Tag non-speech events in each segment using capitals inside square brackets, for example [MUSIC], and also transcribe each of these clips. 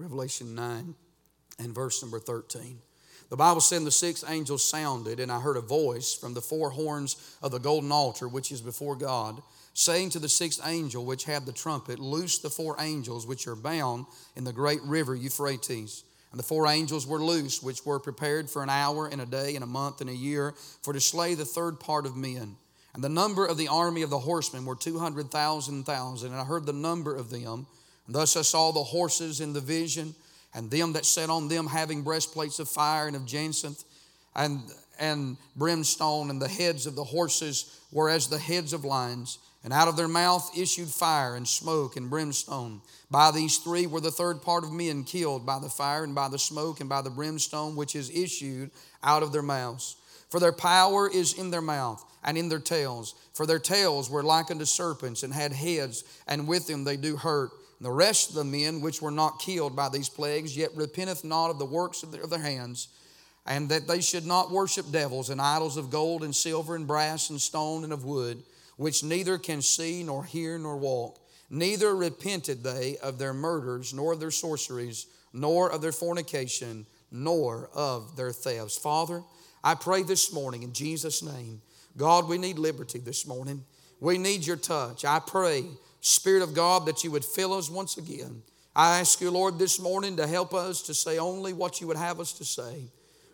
Revelation 9 and verse number 13. The Bible said, The sixth angel sounded, and I heard a voice from the four horns of the golden altar, which is before God, saying to the sixth angel which had the trumpet, Loose the four angels which are bound in the great river Euphrates. And the four angels were loose, which were prepared for an hour and a day and a month and a year, for to slay the third part of men. And the number of the army of the horsemen were two hundred thousand thousand. And I heard the number of them. Thus I saw the horses in the vision, and them that sat on them having breastplates of fire and of jacinth and, and brimstone, and the heads of the horses were as the heads of lions. And out of their mouth issued fire and smoke and brimstone. By these three were the third part of men killed by the fire and by the smoke and by the brimstone which is issued out of their mouths. For their power is in their mouth and in their tails. For their tails were like unto serpents and had heads, and with them they do hurt. The rest of the men which were not killed by these plagues, yet repenteth not of the works of their, of their hands, and that they should not worship devils and idols of gold and silver and brass and stone and of wood, which neither can see nor hear nor walk. Neither repented they of their murders, nor of their sorceries, nor of their fornication, nor of their thefts. Father, I pray this morning in Jesus' name God, we need liberty this morning. We need your touch. I pray, Spirit of God, that you would fill us once again. I ask you, Lord, this morning to help us to say only what you would have us to say.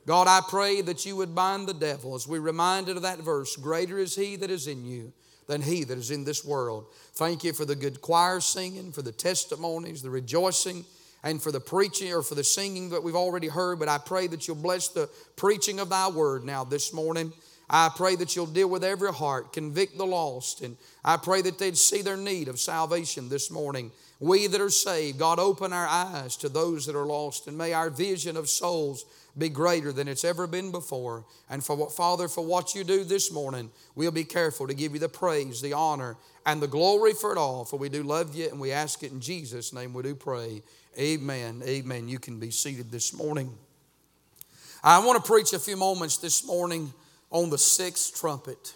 God, I pray that you would bind the devil as we reminded of that verse greater is he that is in you than he that is in this world. Thank you for the good choir singing, for the testimonies, the rejoicing, and for the preaching or for the singing that we've already heard. But I pray that you'll bless the preaching of thy word now this morning. I pray that you'll deal with every heart, convict the lost, and I pray that they'd see their need of salvation this morning. We that are saved, God, open our eyes to those that are lost, and may our vision of souls be greater than it's ever been before. And for what, Father, for what you do this morning, we'll be careful to give you the praise, the honor, and the glory for it all. For we do love you, and we ask it in Jesus' name. We do pray. Amen. Amen. You can be seated this morning. I want to preach a few moments this morning on the sixth trumpet.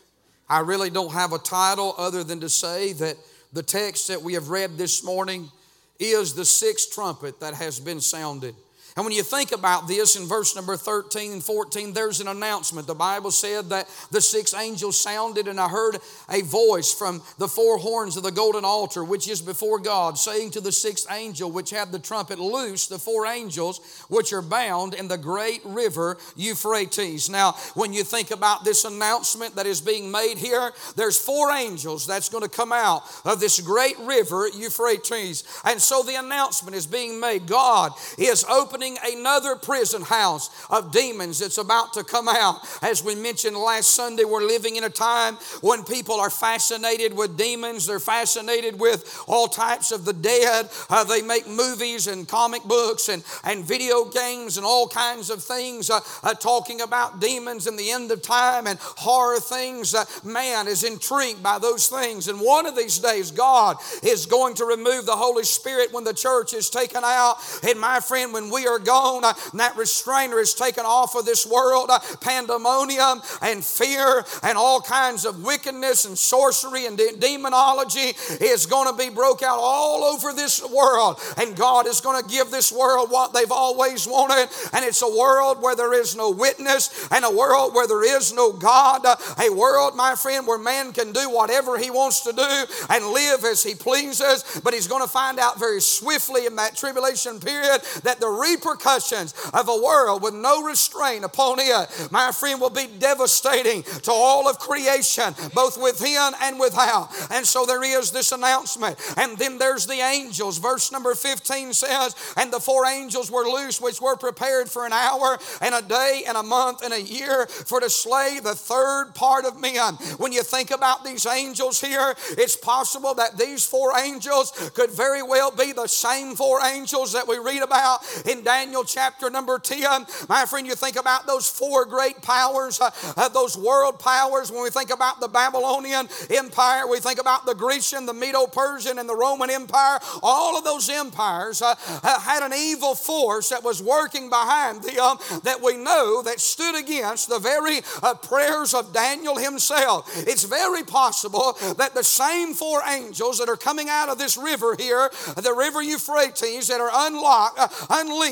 I really don't have a title other than to say that the text that we have read this morning is the sixth trumpet that has been sounded. And when you think about this in verse number 13 and 14, there's an announcement. The Bible said that the six angels sounded, and I heard a voice from the four horns of the golden altar, which is before God, saying to the sixth angel, which had the trumpet, Loose the four angels which are bound in the great river Euphrates. Now, when you think about this announcement that is being made here, there's four angels that's going to come out of this great river Euphrates. And so the announcement is being made. God is opening opening another prison house of demons that's about to come out. As we mentioned last Sunday, we're living in a time when people are fascinated with demons, they're fascinated with all types of the dead. Uh, they make movies and comic books and, and video games and all kinds of things uh, uh, talking about demons and the end of time and horror things. Uh, man is intrigued by those things. And one of these days, God is going to remove the Holy Spirit when the church is taken out. And my friend, when we are are gone, uh, that restrainer is taken off of this world, uh, pandemonium and fear and all kinds of wickedness and sorcery and de- demonology is going to be broke out all over this world. And God is going to give this world what they've always wanted. And it's a world where there is no witness and a world where there is no God. Uh, a world, my friend, where man can do whatever he wants to do and live as he pleases. But he's going to find out very swiftly in that tribulation period that the repercussions of a world with no restraint upon it, my friend, will be devastating to all of creation, both within and without. And so there is this announcement. And then there's the angels. Verse number 15 says, And the four angels were loose, which were prepared for an hour and a day and a month and a year for to slay the third part of men. When you think about these angels here, it's possible that these four angels could very well be the same four angels that we read about in Daniel chapter number 10, my friend, you think about those four great powers, uh, uh, those world powers. When we think about the Babylonian Empire, we think about the Grecian, the Medo Persian, and the Roman Empire. All of those empires uh, uh, had an evil force that was working behind them that we know that stood against the very uh, prayers of Daniel himself. It's very possible that the same four angels that are coming out of this river here, the river Euphrates, that are unlocked, uh,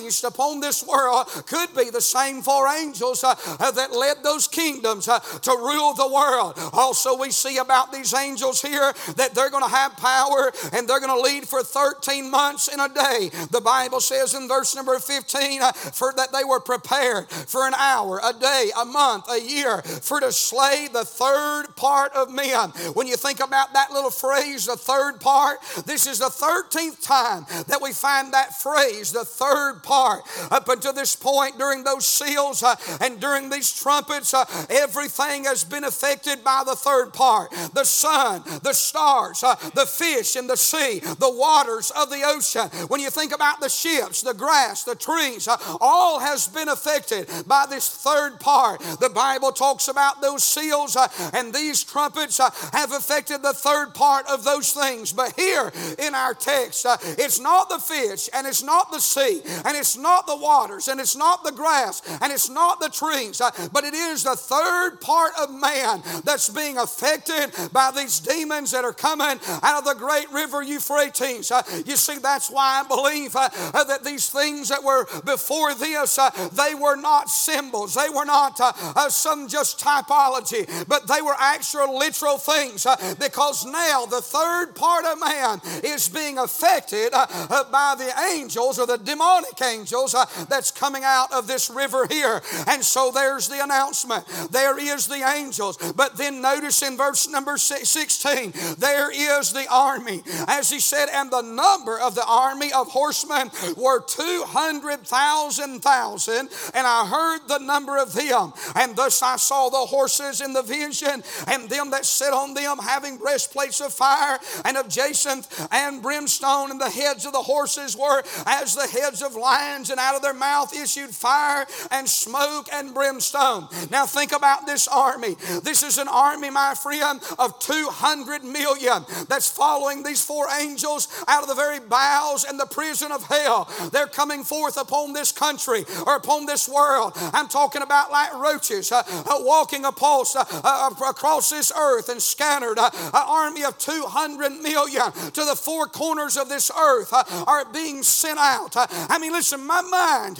unleashed upon this world, could be the same four angels uh, that led those kingdoms uh, to rule the world. Also, we see about these angels here that they're going to have power and they're going to lead for 13 months in a day. The Bible says in verse number 15 uh, for that they were prepared for an hour, a day, a month, a year for to slay the third part of men. When you think about that little phrase, the third part, this is the 13th time that we find that phrase, the third part. Up until this point, during those seals uh, and during these trumpets, uh, everything has been affected by the third part the sun, the stars, uh, the fish in the sea, the waters of the ocean. When you think about the ships, the grass, the trees, uh, all has been affected by this third part. The Bible talks about those seals uh, and these trumpets uh, have affected the third part of those things. But here in our text, it's not the fish and it's not the sea and it's not the waters and it's not the grass and it's not the trees, uh, but it is the third part of man that's being affected by these demons that are coming out of the great river Euphrates. Uh, you see, that's why I believe uh, uh that these things that were before this, uh, they were not symbols, they were not uh, some just typology, but they were actual literal things because now the third part of man is being affected by the angels or the demonic angels uh, that's coming out of this river here. And so there's the announcement. There is the angels. But then notice in verse number 16, there is the army. As he said, and the number of the army of horsemen were 200,000 thousand, and I heard the number of them. And thus I saw the horses in the vision, and them that sit on them having breastplates of fire and of jacinth and brimstone, and the heads of the horses were as the heads of lions, and out of their mouth issued fire and smoke and brimstone. Now think about this army. This is an army, my friend, of 200 million that's following these four angels out of the very bowels and the prison of hell. They're coming forth upon this country or upon this world. I'm talking about like roaches uh, uh, walking across, uh, uh, across this earth and scattered. Uh, an army of 200 million to the four corners of this earth uh, are being sent out. I mean, listen, my mind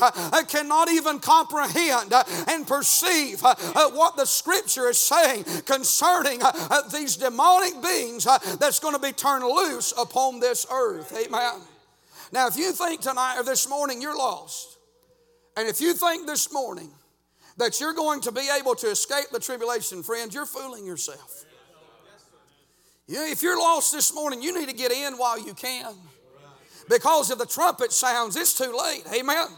cannot even comprehend and perceive uh, what the scripture is saying concerning uh, these demonic beings that's going to be turned loose upon this earth. Amen. Now, if you think tonight or this morning you're lost, and if you think this morning that you're going to be able to escape the tribulation, friends, you're fooling yourself. You if you're lost this morning, you need to get in while you can. Because if the trumpet sounds, it's too late. Amen.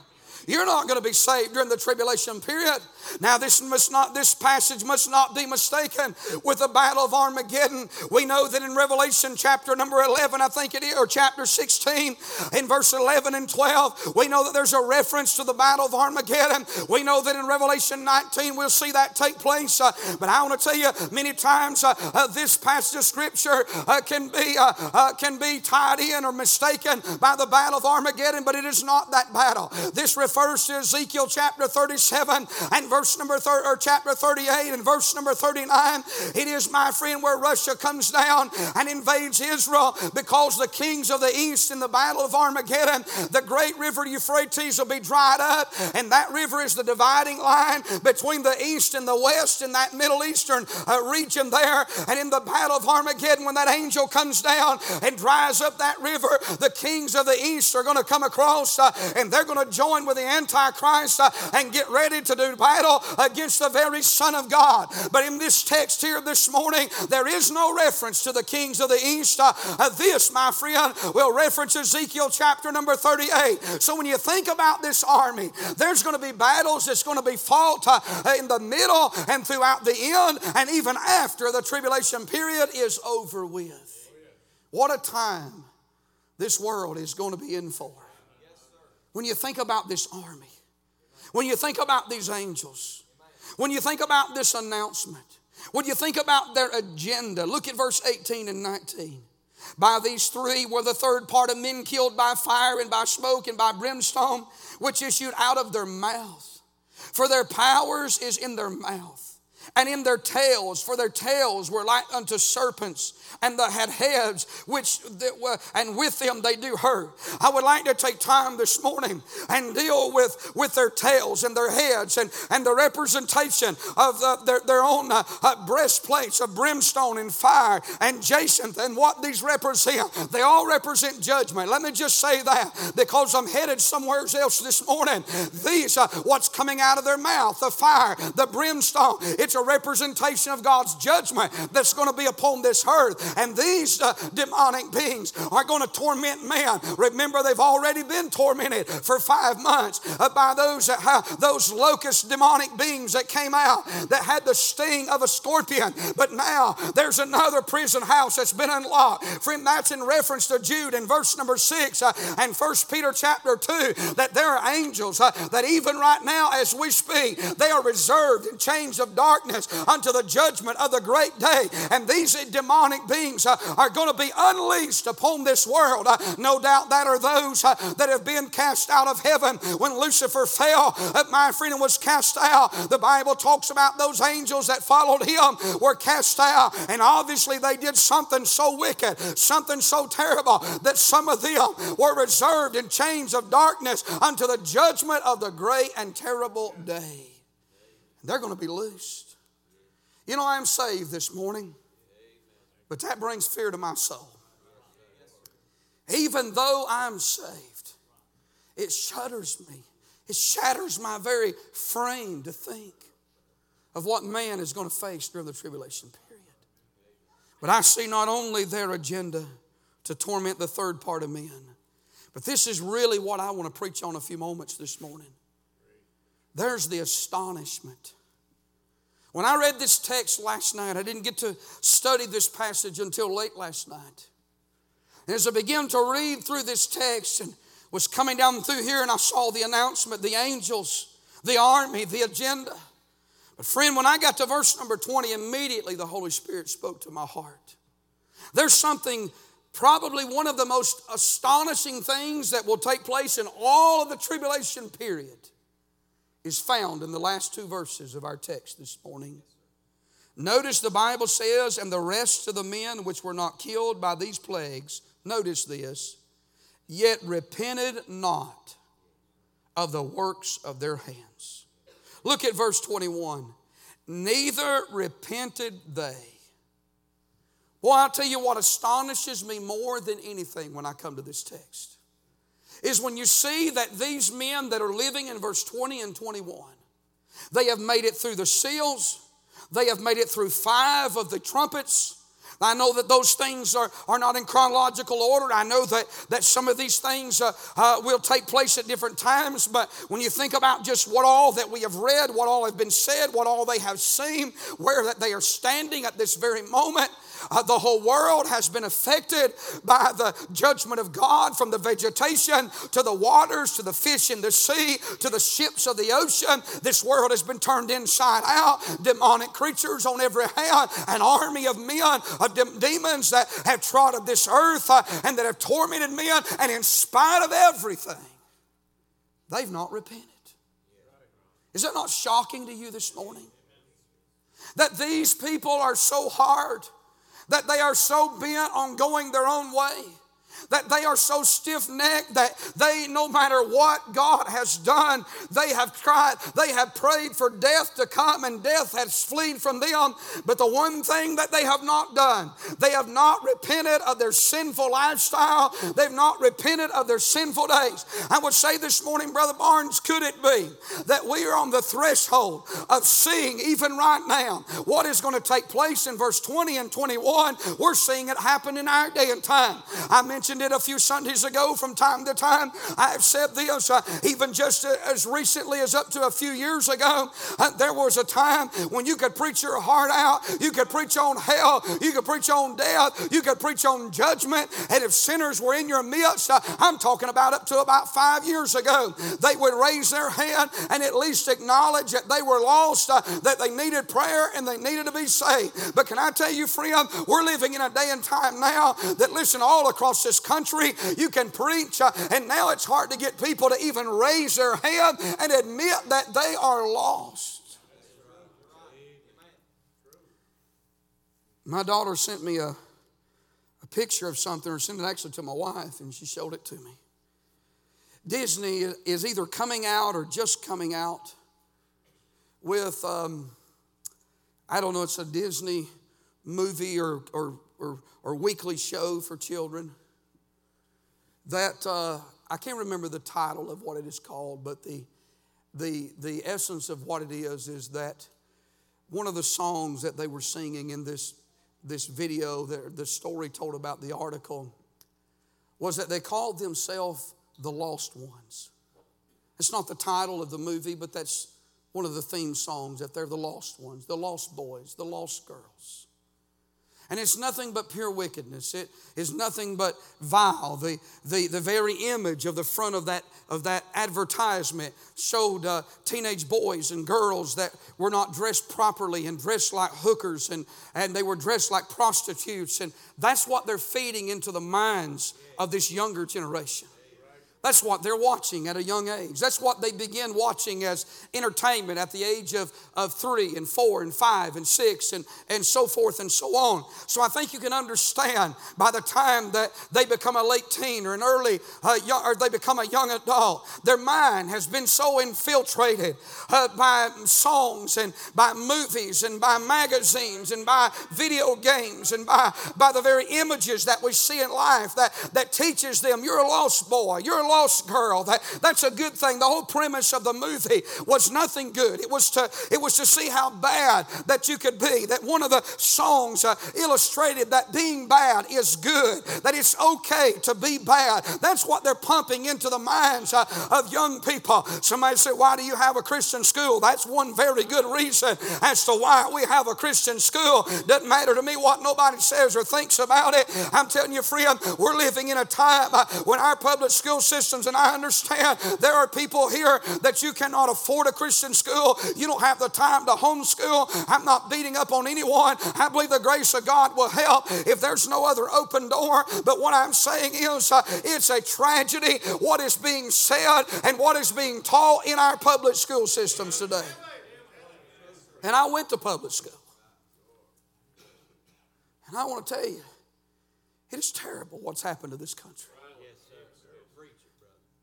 You're not going to be saved during the tribulation period. Now, this must not, this passage must not be mistaken with the battle of Armageddon. We know that in Revelation chapter number 11, I think it is, or chapter 16, in verse 11 and 12, we know that there's a reference to the battle of Armageddon. We know that in Revelation 19, we'll see that take place. Uh, but I want to tell you, many times uh, uh, this passage of scripture uh, can be uh, uh, can be tied in or mistaken by the battle of Armageddon, but it is not that battle. This refers to Ezekiel chapter 37 and verse number thir- or chapter 38 and verse number 39. It is, my friend, where Russia comes down and invades Israel because the kings of the east in the battle of Armageddon, the great river Euphrates will be dried up, and that river is the dividing line between the east and the west in that Middle Eastern uh, region there. And in the battle of Armageddon, when that angel comes down and dries up that river, the kings of the east are going to come across uh, and they're going to join with the Antichrist uh, and get ready to do battle against the very Son of God. But in this text here this morning, there is no reference to the kings of the east. Uh, uh, this, my friend, will reference Ezekiel chapter number 38. So when you think about this army, there's going to be battles that's going to be fought uh, in the middle and throughout the end, and even after the tribulation period is over with. What a time this world is going to be in for. when you think about this army, when you think about these angels, when you think about this announcement, when you think about their agenda, look at verse 18 and 19. By these three were the third part of men killed by fire and by smoke and by brimstone, which issued out of their mouth. For their powers is in their mouth and in their tails, for their tails were like unto serpents, and they had heads which and with them they do hurt. I would like to take time this morning and deal with, with their tails and their heads and, and the representation of the, their, their own uh, uh, breastplates of brimstone and fire and jacinth and what these represent. They all represent judgment. Let me just say that because I'm headed somewhere else this morning. These, uh, what's coming out of their mouth, the fire, the brimstone, it's a representation of God's judgment that's going to be upon this earth. And these uh, demonic beings are going to torment man. Remember, they've already been tormented for five months uh, by those have, those locust demonic beings that came out that had the sting of a scorpion. But now there's another prison house that's been unlocked. Friend, that's in reference to Jude in verse number six uh, and First Peter chapter two that there are angels uh, that even right now as we speak, they are reserved in chains of darkness darkness unto the judgment of the great day. And these demonic beings uh, are going to be unleashed upon this world. Uh, no doubt that are those uh, that have been cast out of heaven when Lucifer fell. My friend was cast out. The Bible talks about those angels that followed him were cast out. And obviously they did something so wicked, something so terrible that some of them were reserved in chains of darkness unto the judgment of the great and terrible day. They're going to be loosed. You know, I am saved this morning, but that brings fear to my soul. Even though I'm saved, it shudders me. It shatters my very frame to think of what man is going to face during the tribulation period. But I see not only their agenda to torment the third part of men, but this is really what I want to preach on a few moments this morning. There's the astonishment when I read this text last night, I didn't get to study this passage until late last night. And as I began to read through this text and was coming down through here, and I saw the announcement, the angels, the army, the agenda. But, friend, when I got to verse number 20, immediately the Holy Spirit spoke to my heart. There's something, probably one of the most astonishing things that will take place in all of the tribulation period is found in the last two verses of our text this morning. Notice the Bible says, and the rest of the men which were not killed by these plagues, notice this, yet repented not of the works of their hands. Look at verse 21. Neither repented they. Well, I'll tell you what astonishes me more than anything when I come to this text is when you see that these men that are living in verse 20 and 21, they have made it through the seals, they have made it through five of the trumpets. I know that those things are, are not in chronological order. I know that, that some of these things uh, uh, will take place at different times, but when you think about just what all that we have read, what all have been said, what all they have seen, where that they are standing at this very moment, uh, the whole world has been affected by the judgment of God from the vegetation to the waters to the fish in the sea to the ships of the ocean. This world has been turned inside out. Demonic creatures on every hand, an army of men, of de- demons that have trotted this earth uh, and that have tormented men. And in spite of everything, they've not repented. Is that not shocking to you this morning? That these people are so hard that they are so bent on going their own way that they are so stiff necked that they, no matter what God has done, they have cried, they have prayed for death to come, and death has fled from them. But the one thing that they have not done, they have not repented of their sinful lifestyle, they've not repented of their sinful days. I would say this morning, Brother Barnes, could it be that we are on the threshold of seeing, even right now, what is going to take place in verse 20 and 21? We're seeing it happen in our day and time. I mentioned mentioned it a few Sundays ago from time to time. I have said this, uh, even just as recently as up to a few years ago, uh, there was a time when you could preach your heart out, you could preach on hell, you could preach on death, you could preach on judgment, and if sinners were in your midst, uh, I'm talking about up to about five years ago, they would raise their hand and at least acknowledge that they were lost, uh, that they needed prayer and they needed to be saved. But can I tell you, friend, we're living in a day and time now that, listen, all across this country, you can preach, uh, and now it's hard to get people to even raise their hand and admit that they are lost. My daughter sent me a, a picture of something, or sent it actually to my wife, and she showed it to me. Disney is either coming out or just coming out with, um, I don't know, it's a Disney movie or, or, or, or weekly show for children that uh, I can't remember the title of what it is called, but the, the, the essence of what it is is that one of the songs that they were singing in this, this video, the, the story told about the article, was that they called themselves the lost ones. It's not the title of the movie, but that's one of the theme songs that they're the lost ones, the lost boys, the lost girls. And it's nothing but pure wickedness. It is nothing but vile. The, the, the very image of the front of that, of that advertisement showed uh, teenage boys and girls that were not dressed properly and dressed like hookers and, and they were dressed like prostitutes. And that's what they're feeding into the minds of this younger generation. That's what they're watching at a young age. That's what they begin watching as entertainment at the age of, of three and four and five and six and, and so forth and so on. So I think you can understand by the time that they become a late teen or an early, uh, young, or they become a young adult, their mind has been so infiltrated uh, by songs and by movies and by magazines and by video games and by, by the very images that we see in life that, that teaches them you're a lost boy, you're a lost girl. That, that's a good thing. The whole premise of the movie was nothing good. It was to, it was to see how bad that you could be. That one of the songs uh, illustrated that being bad is good, that it's okay to be bad. That's what they're pumping into the minds uh, of young people. Somebody said, Why do you have a Christian school? That's one very good reason as to why we have a Christian school. Doesn't matter to me what nobody says or thinks about it. I'm telling you, friend, we're living in a time uh, when our public school system systems. And I understand there are people here that you cannot afford a Christian school. You don't have the time to homeschool. I'm not beating up on anyone. I believe the grace of God will help if there's no other open door. But what I'm saying is, uh, it's a tragedy what is being said and what is being taught in our public school systems today. And I went to public school. And I want to tell you, it is terrible what's happened to this country.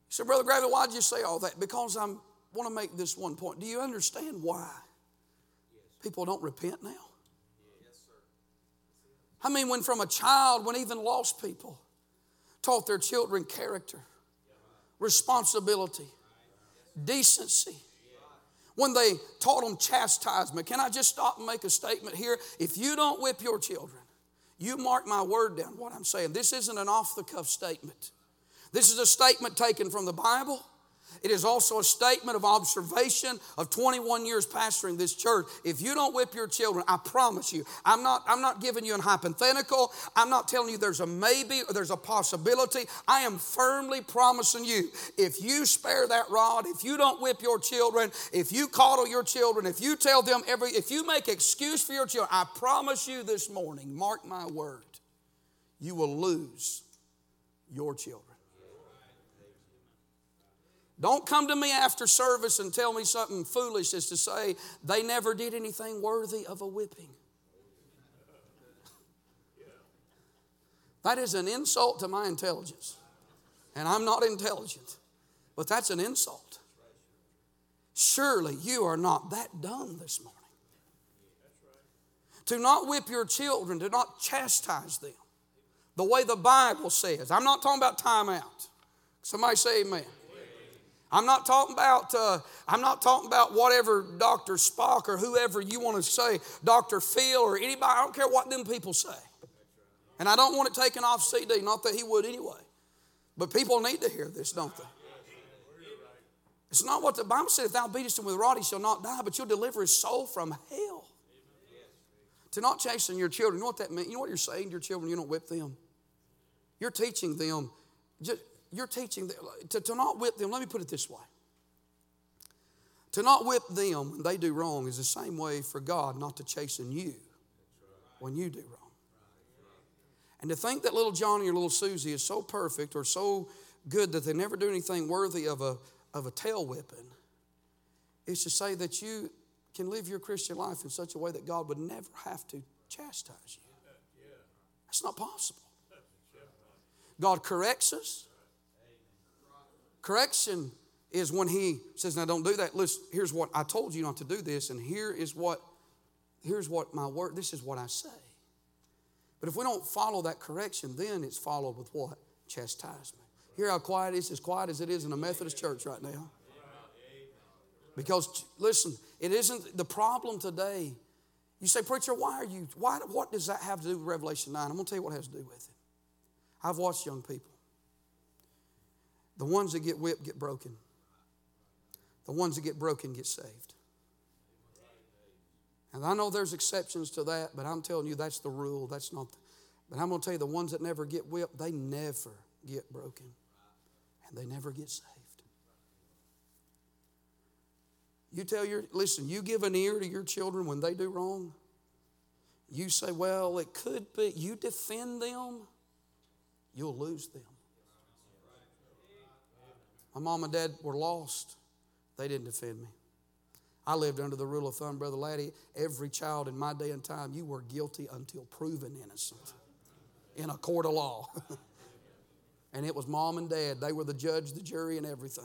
Said, Brother Gravy, why did you say all that? Because I want to make this one point. Do you understand why people don't repent now? I mean, when from a child, when even lost people taught their children character, responsibility, decency, when they taught them chastisement. Can I just stop and make a statement here? If you don't whip your children, you mark my word down what I'm saying. This isn't an off the cuff statement. This is a statement taken from the Bible. It is also a statement of observation of 21 years pastoring this church. If you don't whip your children, I promise you, I'm not, I'm not giving you an hypothetical. I'm not telling you there's a maybe or there's a possibility. I am firmly promising you, if you spare that rod, if you don't whip your children, if you coddle your children, if you tell them every, if you make excuse for your children, I promise you this morning, mark my word, you will lose your children. Don't come to me after service and tell me something foolish as to say they never did anything worthy of a whipping. That is an insult to my intelligence. And I'm not intelligent, but that's an insult. Surely you are not that dumb this morning. To not whip your children, to not chastise them the way the Bible says. I'm not talking about time out. Somebody say amen. I'm not talking about uh, I'm not talking about whatever Dr. Spock or whoever you want to say, Dr. Phil or anybody. I don't care what them people say. And I don't want it taken off CD, not that he would anyway. But people need to hear this, don't they? It's not what the Bible said. If thou beatest him with rod, he shall not die, but you'll deliver his soul from hell. To not chasten your children, you know what that means? You know what you're saying to your children? You don't whip them. You're teaching them, just, you're teaching them, to, to not whip them. Let me put it this way. To not whip them when they do wrong is the same way for God not to chasten you when you do wrong. And to think that little Johnny or little Susie is so perfect or so good that they never do anything worthy of a, of a tail whipping is to say that you can live your Christian life in such a way that God would never have to chastise you. That's not possible. God corrects us. Correction is when He says, Now don't do that. Listen, here's what I told you not to do this, and here is what, here's what my word, this is what I say. But if we don't follow that correction, then it's followed with what? Chastisement. Hear how quiet it is, as quiet as it is in a Methodist church right now. Because listen, it isn't the problem today. You say, preacher, why are you? Why? What does that have to do with Revelation nine? I'm going to tell you what it has to do with it. I've watched young people. The ones that get whipped get broken. The ones that get broken get saved. And I know there's exceptions to that, but I'm telling you that's the rule. That's not. The, but I'm going to tell you the ones that never get whipped, they never get broken, and they never get saved. You tell your, listen, you give an ear to your children when they do wrong. You say, well, it could be, you defend them, you'll lose them. My mom and dad were lost, they didn't defend me. I lived under the rule of thumb, Brother Laddie. Every child in my day and time, you were guilty until proven innocent in a court of law. [LAUGHS] and it was mom and dad, they were the judge, the jury, and everything.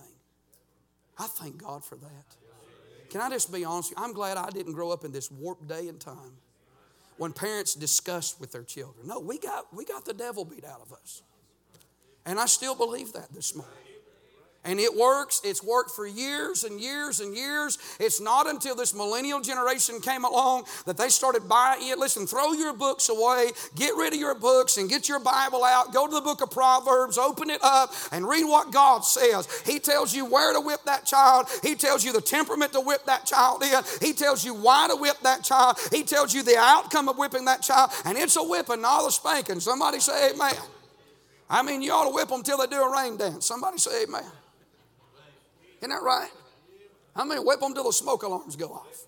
I thank God for that. Can I just be honest? I'm glad I didn't grow up in this warped day and time when parents discuss with their children. No, we got, we got the devil beat out of us. And I still believe that this morning. And it works. It's worked for years and years and years. It's not until this millennial generation came along that they started buying it. Listen, throw your books away, get rid of your books, and get your Bible out. Go to the book of Proverbs, open it up, and read what God says. He tells you where to whip that child, He tells you the temperament to whip that child in, He tells you why to whip that child, He tells you the outcome of whipping that child, and it's a whipping, not a spanking. Somebody say amen. I mean, you ought to whip them till they do a rain dance. Somebody say amen. Isn't that right? I mean, whip them till the smoke alarms go off.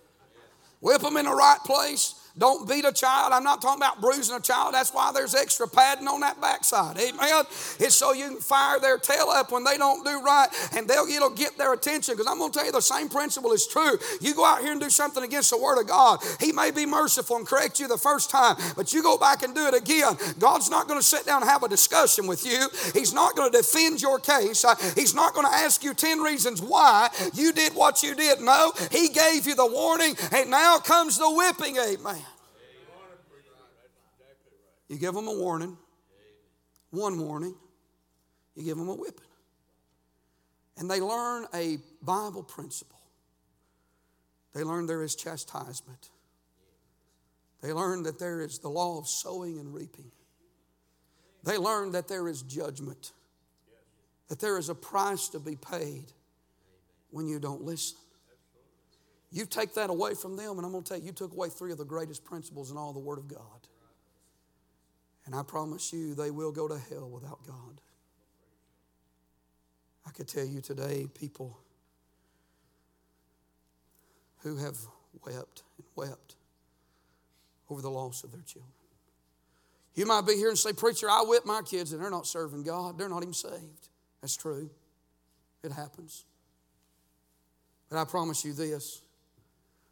Whip them in the right place. Don't beat a child. I'm not talking about bruising a child. That's why there's extra padding on that backside. Amen. It's so you can fire their tail up when they don't do right and they'll it'll get their attention. Because I'm going to tell you the same principle is true. You go out here and do something against the word of God. He may be merciful and correct you the first time, but you go back and do it again. God's not going to sit down and have a discussion with you. He's not going to defend your case. Uh, he's not going to ask you 10 reasons why you did what you did. No, He gave you the warning, and now comes the whipping. Amen. You give them a warning, one warning, you give them a whipping. And they learn a Bible principle. They learn there is chastisement. They learn that there is the law of sowing and reaping. They learn that there is judgment, that there is a price to be paid when you don't listen. You take that away from them, and I'm going to tell you, you took away three of the greatest principles in all the Word of God. And I promise you, they will go to hell without God. I could tell you today, people who have wept and wept over the loss of their children. You might be here and say, Preacher, I whip my kids and they're not serving God. They're not even saved. That's true. It happens. But I promise you this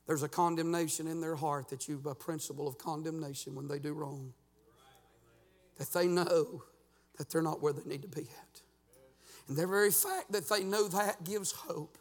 there's a condemnation in their heart that you've a principle of condemnation when they do wrong that they know that they're not where they need to be at. And the very fact that they know that gives hope.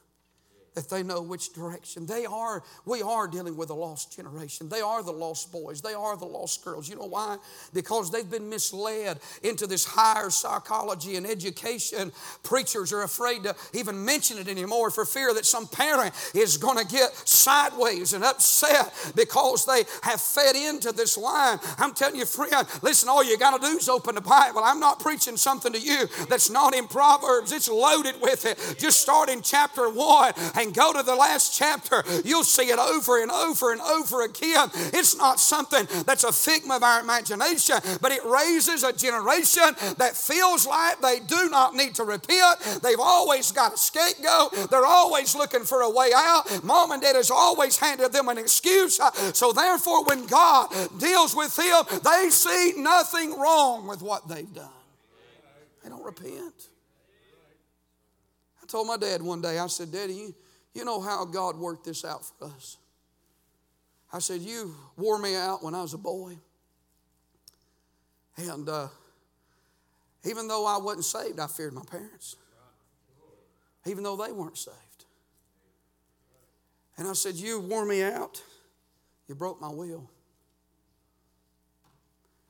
If they know which direction. They are, we are dealing with a lost generation. They are the lost boys. They are the lost girls. You know why? Because they've been misled into this higher psychology and education. Preachers are afraid to even mention it anymore for fear that some parent is going to get sideways and upset because they have fed into this line. I'm telling you, friend, listen, all you got to do is open the Bible. I'm not preaching something to you that's not in Proverbs, it's loaded with it. Just start in chapter one and go to the last chapter, you'll see it over and over and over again. It's not something that's a figment of our imagination, but it raises a generation that feels like they do not need to repent. They've always got a scapegoat. They're always looking for a way out. Mom and dad has always handed them an excuse. So therefore, when God deals with them, they see nothing wrong with what they've done. They don't repent. I told my dad one day, I said, Daddy, you, you know how God worked this out for us. I said, You wore me out when I was a boy. And uh, even though I wasn't saved, I feared my parents, even though they weren't saved. And I said, You wore me out. You broke my will.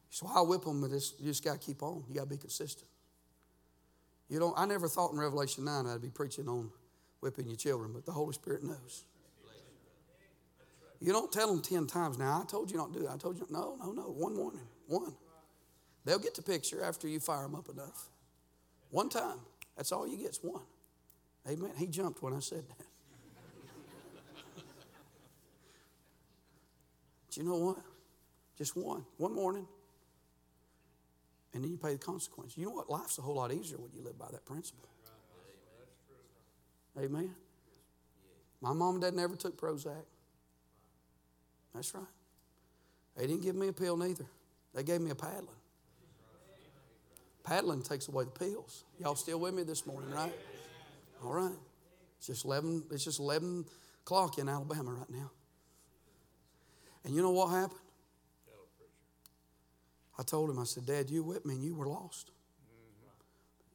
So I whip them, but you just got to keep on. You got to be consistent. You don't. I never thought in Revelation 9 I'd be preaching on whipping your children, but the Holy Spirit knows. You don't tell them 10 times, now I told you not to do that. I told you, no, no, no, one morning, one. They'll get the picture after you fire them up enough. One time, that's all you get, is one. Amen. He jumped when I said that. you know what? Just one, one morning, and then you pay the consequence. You know what? Life's a whole lot easier when you live by that principle. Amen. My mom and dad never took Prozac. That's right. They didn't give me a pill neither. They gave me a paddling. Paddling takes away the pills. Y'all still with me this morning, right? All right. It's just 11, it's just 11 o'clock in Alabama right now. And you know what happened? I told him, I said, Dad, you whipped me and you were lost.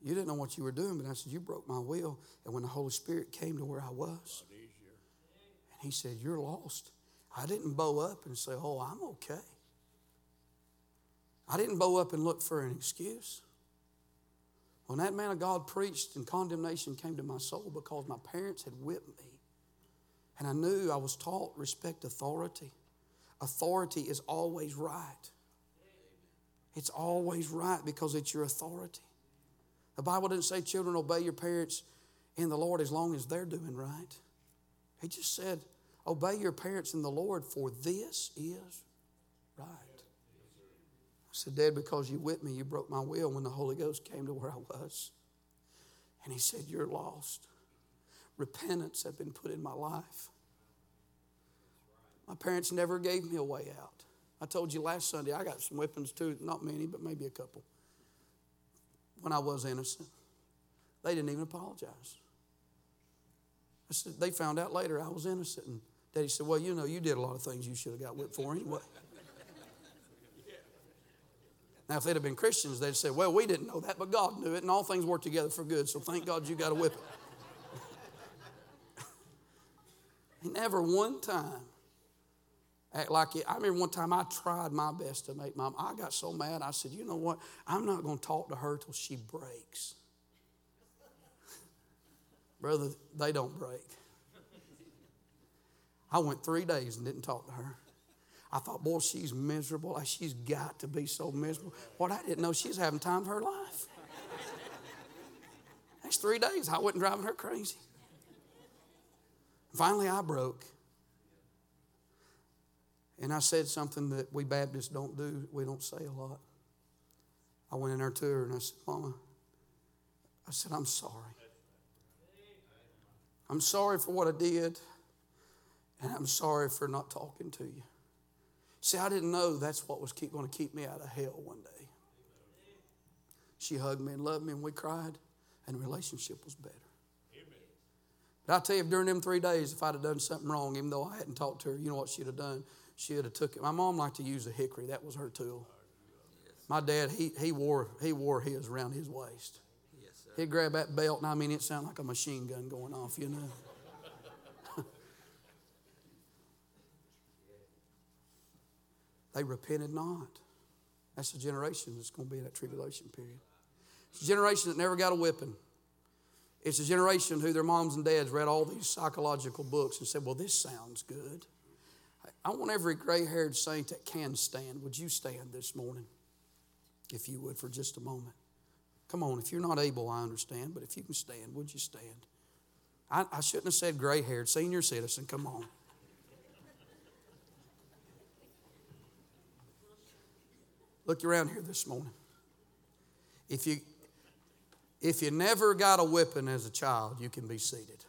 You didn't know what you were doing, but I said, You broke my will. And when the Holy Spirit came to where I was, and He said, You're lost. I didn't bow up and say, Oh, I'm okay. I didn't bow up and look for an excuse. When that man of God preached and condemnation came to my soul because my parents had whipped me, and I knew I was taught respect authority. Authority is always right. It's always right because it's your authority. The Bible didn't say, children, obey your parents in the Lord as long as they're doing right. He just said, obey your parents in the Lord, for this is right. I said, Dad, because you whipped me, you broke my will when the Holy Ghost came to where I was. And he said, You're lost. Repentance had been put in my life. My parents never gave me a way out. I told you last Sunday, I got some weapons too, not many, but maybe a couple when I was innocent. They didn't even apologize. Said, they found out later I was innocent. And Daddy said, Well, you know, you did a lot of things you should have got whipped for anyway. [LAUGHS] Now, if they'd have been Christians, they'd say, Well, we didn't know that, but God knew it, and all things work together for good, so thank God you got a whipping. [LAUGHS] never one time act like it. I remember one time I tried my best to make mom. I got so mad. I said, "You know what? I'm not going to talk to her till she breaks." Brother, they don't break. I went three days and didn't talk to her. I thought, boy, she's miserable. She's got to be so miserable. What I didn't know, she's having time of her life. Next three days, I wasn't driving her crazy. Finally, I broke. And I said something that we Baptists don't do, we don't say a lot. I went in there to her and I said, Mama, I said, I'm sorry. I'm sorry for what I did, and I'm sorry for not talking to you. See, I didn't know that's what was keep, going to keep me out of hell one day. She hugged me and loved me, and we cried, and the relationship was better. But I tell you, during them three days, if I'd have done something wrong, even though I hadn't talked to her, you know what she'd have done? she would have took it. My mom liked to use a hickory. That was her tool. My dad, he, he, wore, he wore his around his waist. He'd grab that belt, and I mean, it sounded like a machine gun going off, you know. [LAUGHS] they repented not. That's the generation that's going to be in that tribulation period. It's a generation that never got a whipping. It's a generation who their moms and dads read all these psychological books and said, Well, this sounds good. I want every gray haired saint that can stand. Would you stand this morning? If you would, for just a moment. Come on, if you're not able, I understand, but if you can stand, would you stand? I, I shouldn't have said gray haired, senior citizen, come on. Look around here this morning. If you if you never got a whipping as a child, you can be seated.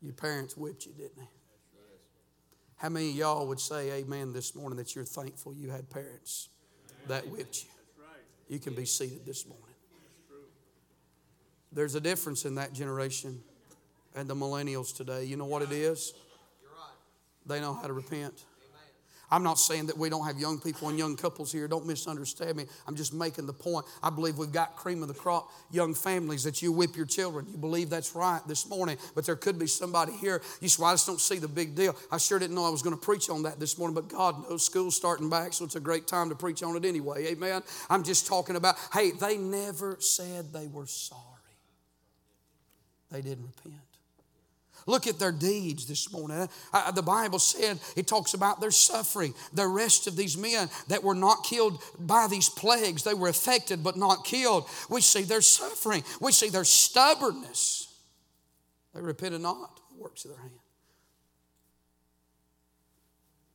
Your parents whipped you, didn't they? How many of y'all would say amen this morning that you're thankful you had parents that whipped you? You can be seated this morning. There's a difference in that generation and the millennials today. You know what it is? They know how to repent. I'm not saying that we don't have young people and young couples here. Don't misunderstand me. I'm just making the point. I believe we've got cream of the crop young families that you whip your children. You believe that's right this morning, but there could be somebody here. You say, well, I just don't see the big deal. I sure didn't know I was going to preach on that this morning, but God knows school's starting back, so it's a great time to preach on it anyway. Amen. I'm just talking about, hey, they never said they were sorry. They didn't repent. Look at their deeds this morning. Uh, the Bible said it talks about their suffering. The rest of these men that were not killed by these plagues, they were affected but not killed. We see their suffering. We see their stubbornness. They repented not works of their hand.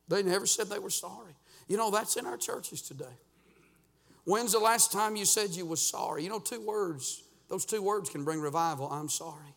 They never said they were sorry. You know, that's in our churches today. When's the last time you said you was sorry? You know, two words. Those two words can bring revival. I'm sorry.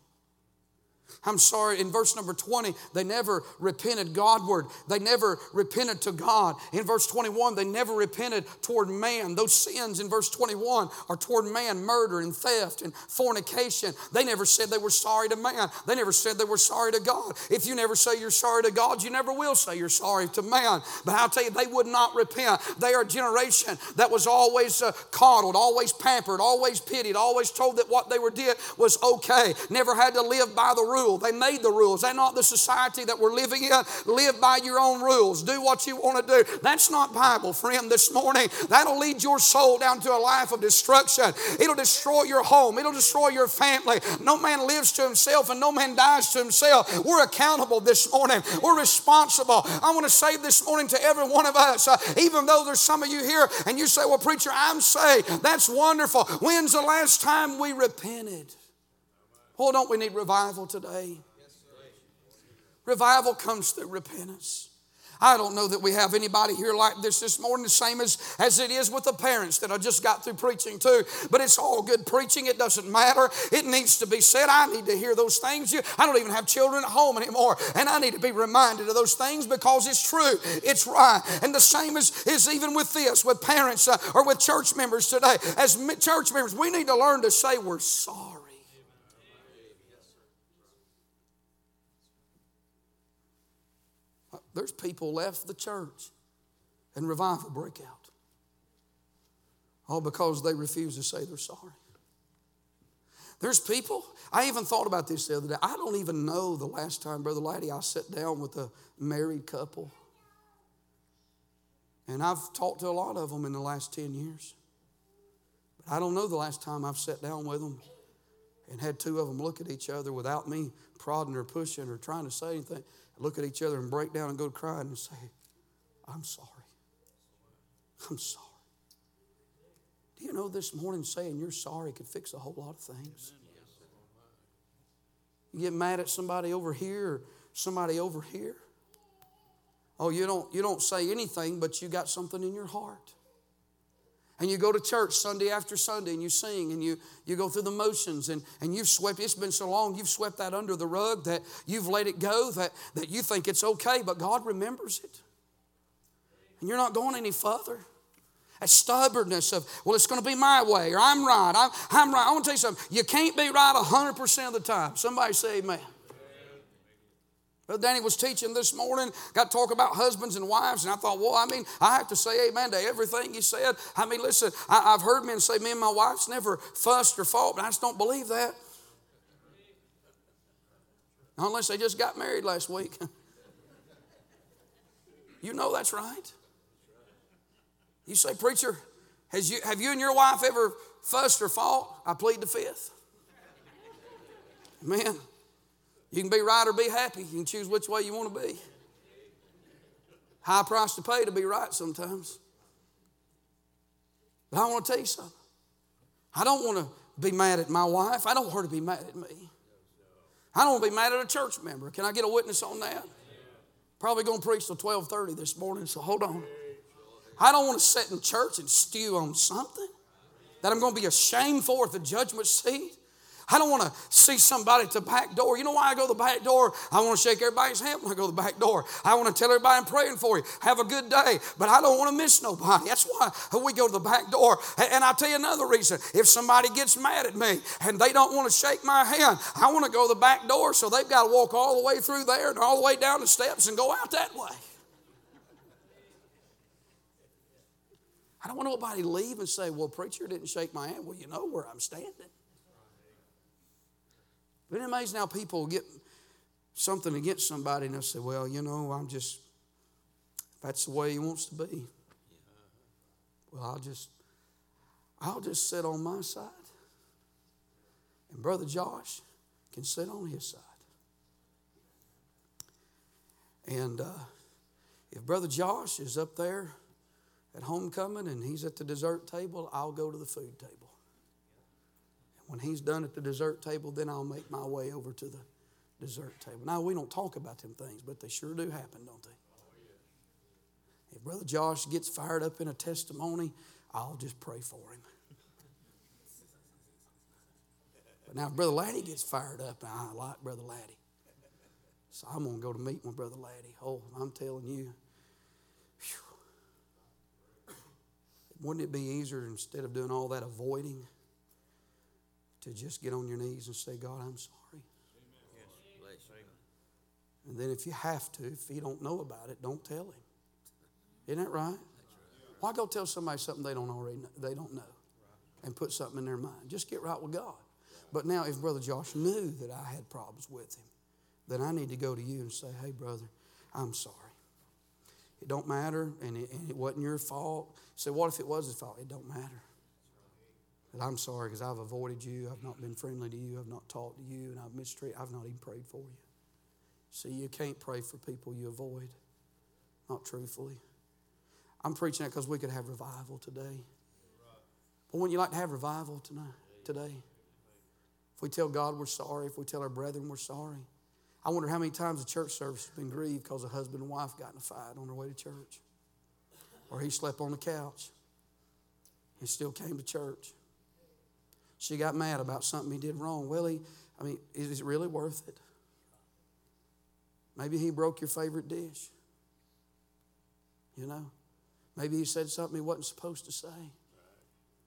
I'm sorry, in verse number 20, they never repented Godward. They never repented to God. In verse 21, they never repented toward man. Those sins in verse 21 are toward man murder and theft and fornication. They never said they were sorry to man. They never said they were sorry to God. If you never say you're sorry to God, you never will say you're sorry to man. But I'll tell you, they would not repent. They are a generation that was always uh, coddled, always pampered, always pitied, always told that what they were did was okay. Never had to live by the rules rule. They made the rules. They're not the society that we're living in. Live by your own rules. Do what you want to do. That's not Bible, friend, this morning. That'll lead your soul down to a life of destruction. It'll destroy your home. It'll destroy your family. No man lives to himself and no man dies to himself. We're accountable this morning. We're responsible. I want to say this morning to every one of us, uh, even though there's some of you here and you say, Well, preacher, I'm saved. That's wonderful. When's the last time we repented? Oh, don't we need revival today? Revival comes through repentance. I don't know that we have anybody here like this this morning, the same as, as it is with the parents that I just got through preaching to. But it's all good preaching. It doesn't matter. It needs to be said. I need to hear those things. I don't even have children at home anymore. And I need to be reminded of those things because it's true. It's right. And the same is, is even with this, with parents uh, or with church members today. As church members, we need to learn to say we're sorry. There's people left the church and revival break out. All because they refuse to say they're sorry. There's people, I even thought about this the other day. I don't even know the last time, Brother Laddie, I sat down with a married couple. And I've talked to a lot of them in the last 10 years. But I don't know the last time I've sat down with them and had two of them look at each other without me prodding or pushing or trying to say anything look at each other and break down and go crying and say, I'm sorry. I'm sorry. Do you know this morning saying you're sorry could fix a whole lot of things? You get mad at somebody over here or somebody over here. Oh, you don't, you don't say anything, but you got something in your heart and you go to church Sunday after Sunday and you sing and you, you go through the motions and, and you've swept, it's been so long, you've swept that under the rug that you've let it go, that, that you think it's okay, but God remembers it. And you're not going any further. That stubbornness of, well, it's going to be my way or I'm right. I'm, I'm right. I want to tell you something. You can't be right 100% of the time. Somebody say amen. Brother Danny was teaching this morning, got to talk about husbands and wives, and I thought, well, I mean, I have to say amen to everything he said. I mean, listen, I, have heard men say, me and my wife's never fussed or fought, but I just don't believe that. Unless they just got married last week. [LAUGHS] You know that's right. You say, Preacher, has you, have you and your wife ever fussed or fought? I plead the fifth. Man, you can be right or be happy. You can choose which way you want to be. High price to pay to be right sometimes. But I want to tell you something. I don't want to be mad at my wife. I don't want her to be mad at me. I don't want to be mad at a church member. Can I get a witness on that? Probably going to preach till 12:30 this morning, so hold on. I don't want to sit in church and stew on something that I'm going to be ashamed for at the judgment seat. I don't want to see somebody at the back door. You know why I go to the back door? I want to shake everybody's hand when I go to the back door. I want to tell everybody I'm praying for you. Have a good day. But I don't want to miss nobody. That's why we go to the back door. And I'll tell you another reason. If somebody gets mad at me and they don't want to shake my hand, I want to go to the back door so they've got to walk all the way through there and all the way down the steps and go out that way. I don't want nobody to leave and say, Well, preacher didn't shake my hand. Well, you know where I'm standing. Isn't it amazing how people get something against somebody and they'll say, Well, you know, I'm just, that's the way he wants to be. Well, I'll just, I'll just sit on my side. And Brother Josh can sit on his side. And uh, if Brother Josh is up there at homecoming and he's at the dessert table, I'll go to the food table. When he's done at the dessert table, then I'll make my way over to the dessert table. Now, we don't talk about them things, but they sure do happen, don't they? If Brother Josh gets fired up in a testimony, I'll just pray for him. But now, if Brother Laddie gets fired up, I like Brother Laddie. So I'm going to go to meet my Brother Laddie. Oh, I'm telling you. Whew. Wouldn't it be easier instead of doing all that avoiding? To just get on your knees and say, God, I'm sorry. And then if you have to, if you don't know about it, don't tell him. Isn't that right? Why go tell somebody something they don't already know, they don't know and put something in their mind? Just get right with God. But now if Brother Josh knew that I had problems with him, then I need to go to you and say, hey, brother, I'm sorry. It don't matter, and it, and it wasn't your fault. Say, what if it was his fault? It don't matter. But I'm sorry because I've avoided you. I've not been friendly to you. I've not talked to you. And I've mistreated. I've not even prayed for you. See, you can't pray for people you avoid, not truthfully. I'm preaching that because we could have revival today. But wouldn't you like to have revival tonight, today? If we tell God we're sorry, if we tell our brethren we're sorry. I wonder how many times the church service has been grieved because a husband and wife got in a fight on their way to church. Or he slept on the couch and still came to church. She got mad about something he did wrong. Well, he, I mean, is it really worth it? Maybe he broke your favorite dish. You know? Maybe he said something he wasn't supposed to say.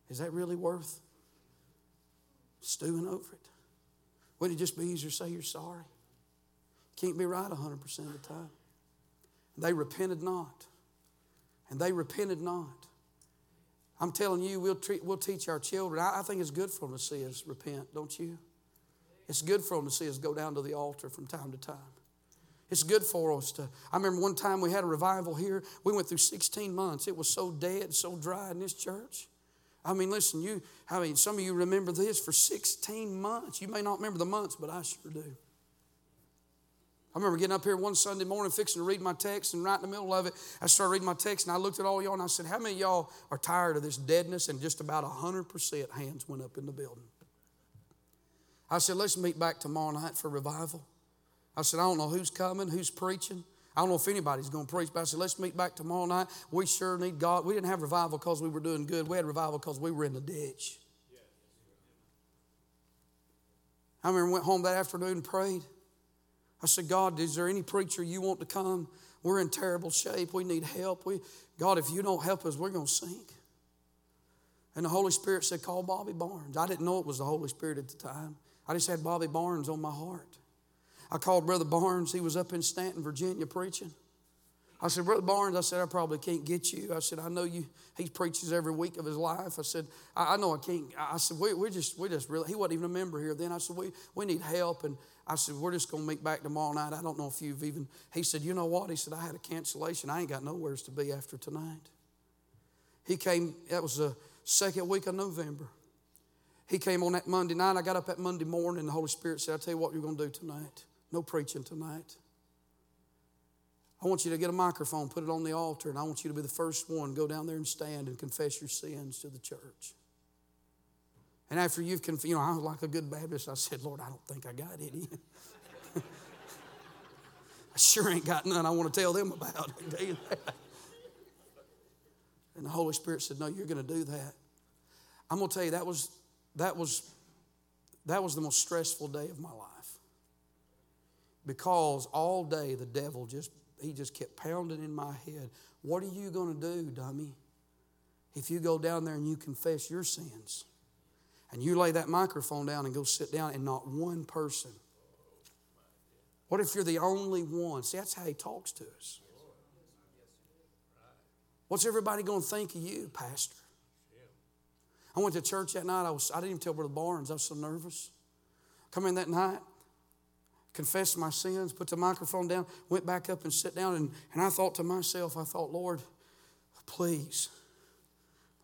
Is that really worth stewing over it? Wouldn't it just be easier to say you're sorry? Can't be right 100% of the time. They repented not. And they repented not. I'm telling you, we'll, treat, we'll teach our children. I, I think it's good for them to see us repent, don't you? It's good for them to see us go down to the altar from time to time. It's good for us to. I remember one time we had a revival here. We went through 16 months. It was so dead, so dry in this church. I mean, listen, you, I mean, some of you remember this for 16 months. You may not remember the months, but I sure do. I remember getting up here one Sunday morning, fixing to read my text, and right in the middle of it, I started reading my text, and I looked at all y'all and I said, How many y'all are tired of this deadness? And just about 100% hands went up in the building. I said, Let's meet back tomorrow night for revival. I said, I don't know who's coming, who's preaching. I don't know if anybody's going to preach, but I said, let's meet back tomorrow night. We sure need God. We didn't have revival because we were doing good. We had revival because we were in the ditch. I remember went home that afternoon and prayed. I said, God, is there any preacher you want to come? We're in terrible shape. We need help. We, God, if you don't help us, we're going to sink. And the Holy Spirit said, Call Bobby Barnes. I didn't know it was the Holy Spirit at the time. I just had Bobby Barnes on my heart. I called Brother Barnes. He was up in Staunton, Virginia, preaching. I said, Brother Barnes, I said, I probably can't get you. I said, I know you, he preaches every week of his life. I said, I, I know I can't. I said, we, we're just, we're just really, he wasn't even a member here then. I said, we, we need help. And I said, we're just going to meet back tomorrow night. I don't know if you've even, he said, you know what? He said, I had a cancellation. I ain't got nowheres to be after tonight. He came, that was the second week of November. He came on that Monday night. I got up that Monday morning, and the Holy Spirit said, I'll tell you what you're going to do tonight. No preaching tonight. I want you to get a microphone, put it on the altar, and I want you to be the first one. Go down there and stand and confess your sins to the church. And after you've confessed, you know, I was like a good Baptist. I said, Lord, I don't think I got any. [LAUGHS] I sure ain't got none I want to tell them about. And the Holy Spirit said, No, you're going to do that. I'm going to tell you, that was that was, that was the most stressful day of my life. Because all day the devil just, he just kept pounding in my head. What are you going to do, dummy? If you go down there and you confess your sins, and you lay that microphone down and go sit down, and not one person. What if you're the only one? See, that's how he talks to us. What's everybody going to think of you, Pastor? I went to church that night. I, was, I didn't even tell Brother Barnes. I was so nervous. Come in that night, confessed my sins, put the microphone down, went back up and sit down. And, and I thought to myself, I thought, Lord, please,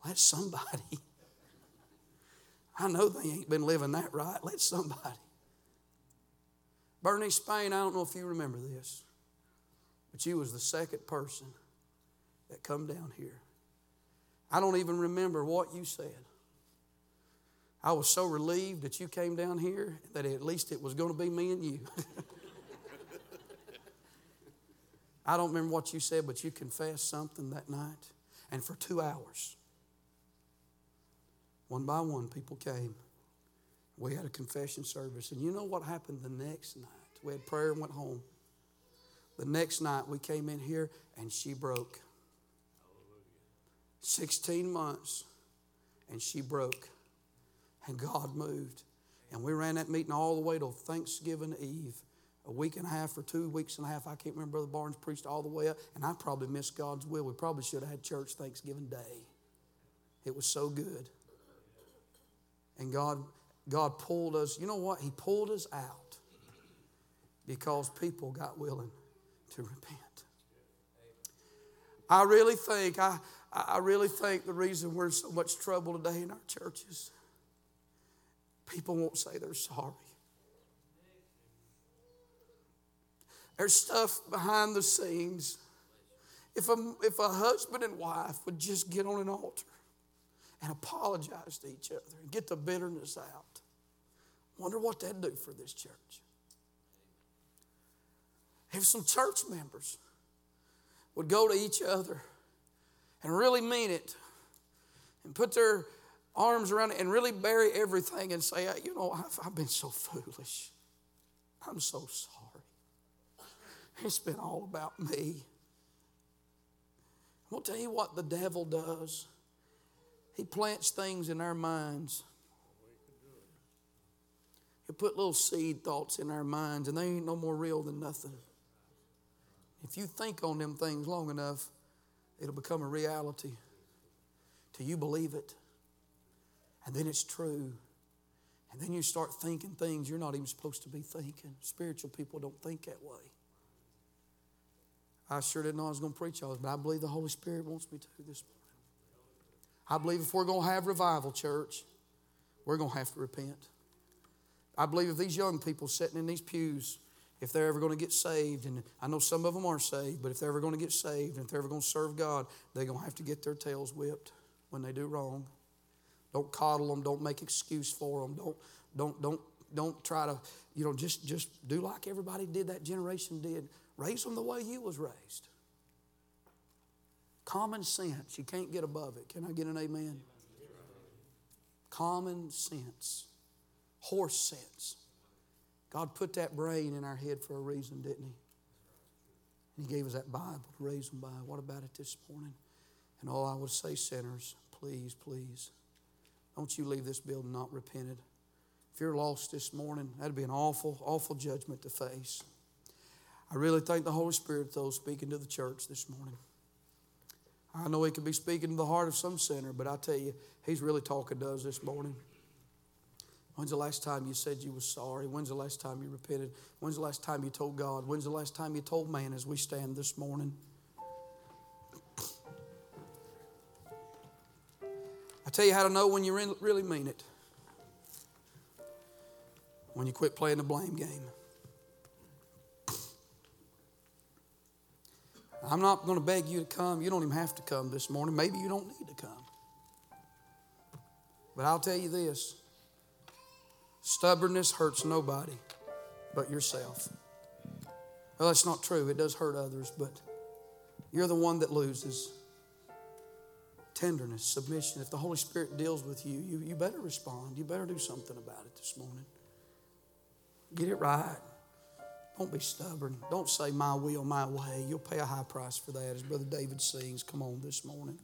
let somebody. [LAUGHS] I know they ain't been living that right. Let somebody. Bernie Spain, I don't know if you remember this, but you was the second person that come down here. I don't even remember what you said. I was so relieved that you came down here that at least it was going to be me and you. [LAUGHS] I don't remember what you said, but you confessed something that night. And for two hours, one by one, people came. We had a confession service. And you know what happened the next night? We had prayer and went home. The next night, we came in here and she broke. 16 months, and she broke. And God moved. And we ran that meeting all the way till Thanksgiving Eve. A week and a half or two weeks and a half. I can't remember. Brother Barnes preached all the way up. And I probably missed God's will. We probably should have had church Thanksgiving Day. It was so good. And God, God pulled us. You know what? He pulled us out because people got willing to repent. I really think, I, I really think the reason we're in so much trouble today in our churches people won't say they're sorry. There's stuff behind the scenes. If a, if a husband and wife would just get on an altar and apologize to each other and get the bitterness out, wonder what that'd do for this church. If some church members would go to each other and really mean it and put their arms around it and really bury everything and say, you know, I've, I've been so foolish. I'm so sorry. It's been all about me. I'm going to tell you what the devil does. He plants things in our minds. He put little seed thoughts in our minds, and they ain't no more real than nothing. If you think on them things long enough, it'll become a reality till you believe it. And then it's true. And then you start thinking things you're not even supposed to be thinking. Spiritual people don't think that way. I sure didn't know I was going to preach all this, but I believe the Holy Spirit wants me to this morning. I believe if we're going to have revival, church, we're going to have to repent. I believe if these young people sitting in these pews, if they're ever going to get saved, and I know some of them are saved, but if they're ever going to get saved, and if they're ever going to serve God, they're going to have to get their tails whipped when they do wrong. Don't coddle them. Don't make excuse for them. Don't, don't, don't, don't try to, you know, just, just do like everybody did that generation did. Raise them the way you was raised. Common sense. You can't get above it. Can I get an amen? Common sense. Horse sense. God put that brain in our head for a reason, didn't He? And He gave us that Bible to raise them by. What about it this morning? And all I would say, sinners, please, please don't you leave this building not repented. If you're lost this morning, that'd be an awful, awful judgment to face. I really thank the Holy Spirit, though, speaking to the church this morning. I know He could be speaking to the heart of some sinner, but I tell you, He's really talking to us this morning. When's the last time you said you were sorry? When's the last time you repented? When's the last time you told God? When's the last time you told man as we stand this morning? Tell you how to know when you really mean it. When you quit playing the blame game. I'm not going to beg you to come. You don't even have to come this morning. Maybe you don't need to come. But I'll tell you this stubbornness hurts nobody but yourself. Well, that's not true. It does hurt others, but you're the one that loses. Tenderness, submission. If the Holy Spirit deals with you, you, you better respond. You better do something about it this morning. Get it right. Don't be stubborn. Don't say my will, my way. You'll pay a high price for that, as Brother David sings. Come on this morning.